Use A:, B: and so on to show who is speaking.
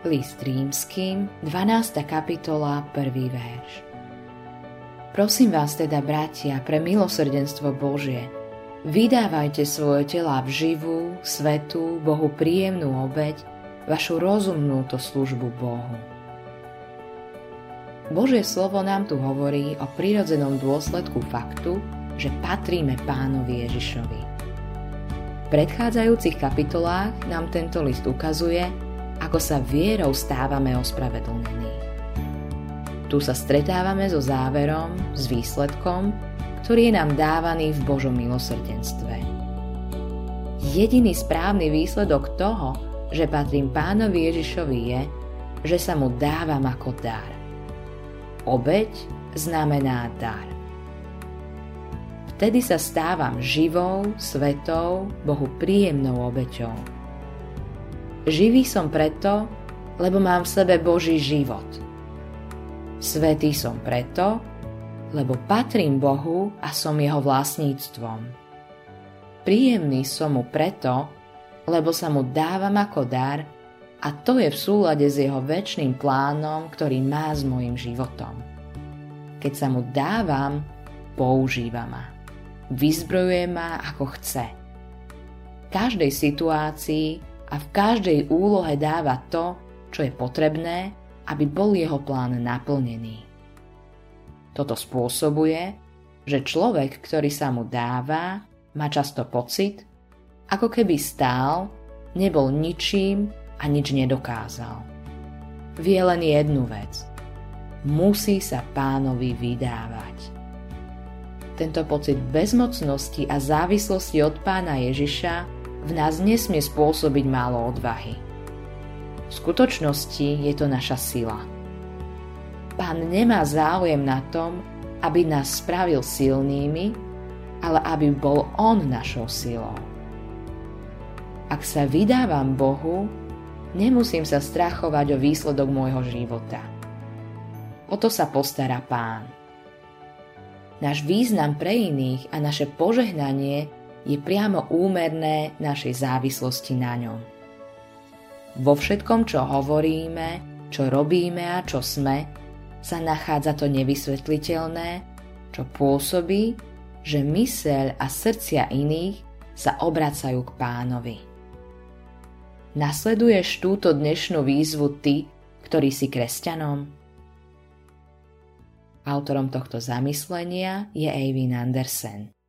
A: List rímským, 12. kapitola, 1. verš. Prosím vás teda, bratia, pre milosrdenstvo Božie, vydávajte svoje tela v živú, svetú, Bohu príjemnú obeď, vašu rozumnú to službu Bohu. Božie slovo nám tu hovorí o prirodzenom dôsledku faktu, že patríme pánovi Ježišovi. V predchádzajúcich kapitolách nám tento list ukazuje, ako sa vierou stávame ospravedlnení. Tu sa stretávame so záverom, s výsledkom, ktorý je nám dávaný v Božom milosrdenstve. Jediný správny výsledok toho, že patrím pánovi Ježišovi je, že sa mu dávam ako dar. Obeď znamená dar. Vtedy sa stávam živou, svetou, Bohu príjemnou obeťou Živý som preto, lebo mám v sebe Boží život. Svetý som preto, lebo patrím Bohu a som jeho vlastníctvom. Príjemný som mu preto, lebo sa mu dávam ako dar a to je v súlade s jeho väčšným plánom, ktorý má s mojim životom. Keď sa mu dávam, používa ma. Vyzbrojuje ma ako chce. V každej situácii a v každej úlohe dáva to, čo je potrebné, aby bol jeho plán naplnený. Toto spôsobuje, že človek, ktorý sa mu dáva, má často pocit, ako keby stál, nebol ničím a nič nedokázal. Vie len jednu vec. Musí sa pánovi vydávať. Tento pocit bezmocnosti a závislosti od pána Ježiša v nás nesmie spôsobiť málo odvahy. V skutočnosti je to naša sila. Pán nemá záujem na tom, aby nás spravil silnými, ale aby bol On našou silou. Ak sa vydávam Bohu, nemusím sa strachovať o výsledok môjho života. O to sa postará Pán. Náš význam pre iných a naše požehnanie je priamo úmerné našej závislosti na ňom. Vo všetkom, čo hovoríme, čo robíme a čo sme, sa nachádza to nevysvetliteľné, čo pôsobí, že myseľ a srdcia iných sa obracajú k pánovi. Nasleduješ túto dnešnú výzvu ty, ktorý si kresťanom? Autorom tohto zamyslenia je Eivin Andersen.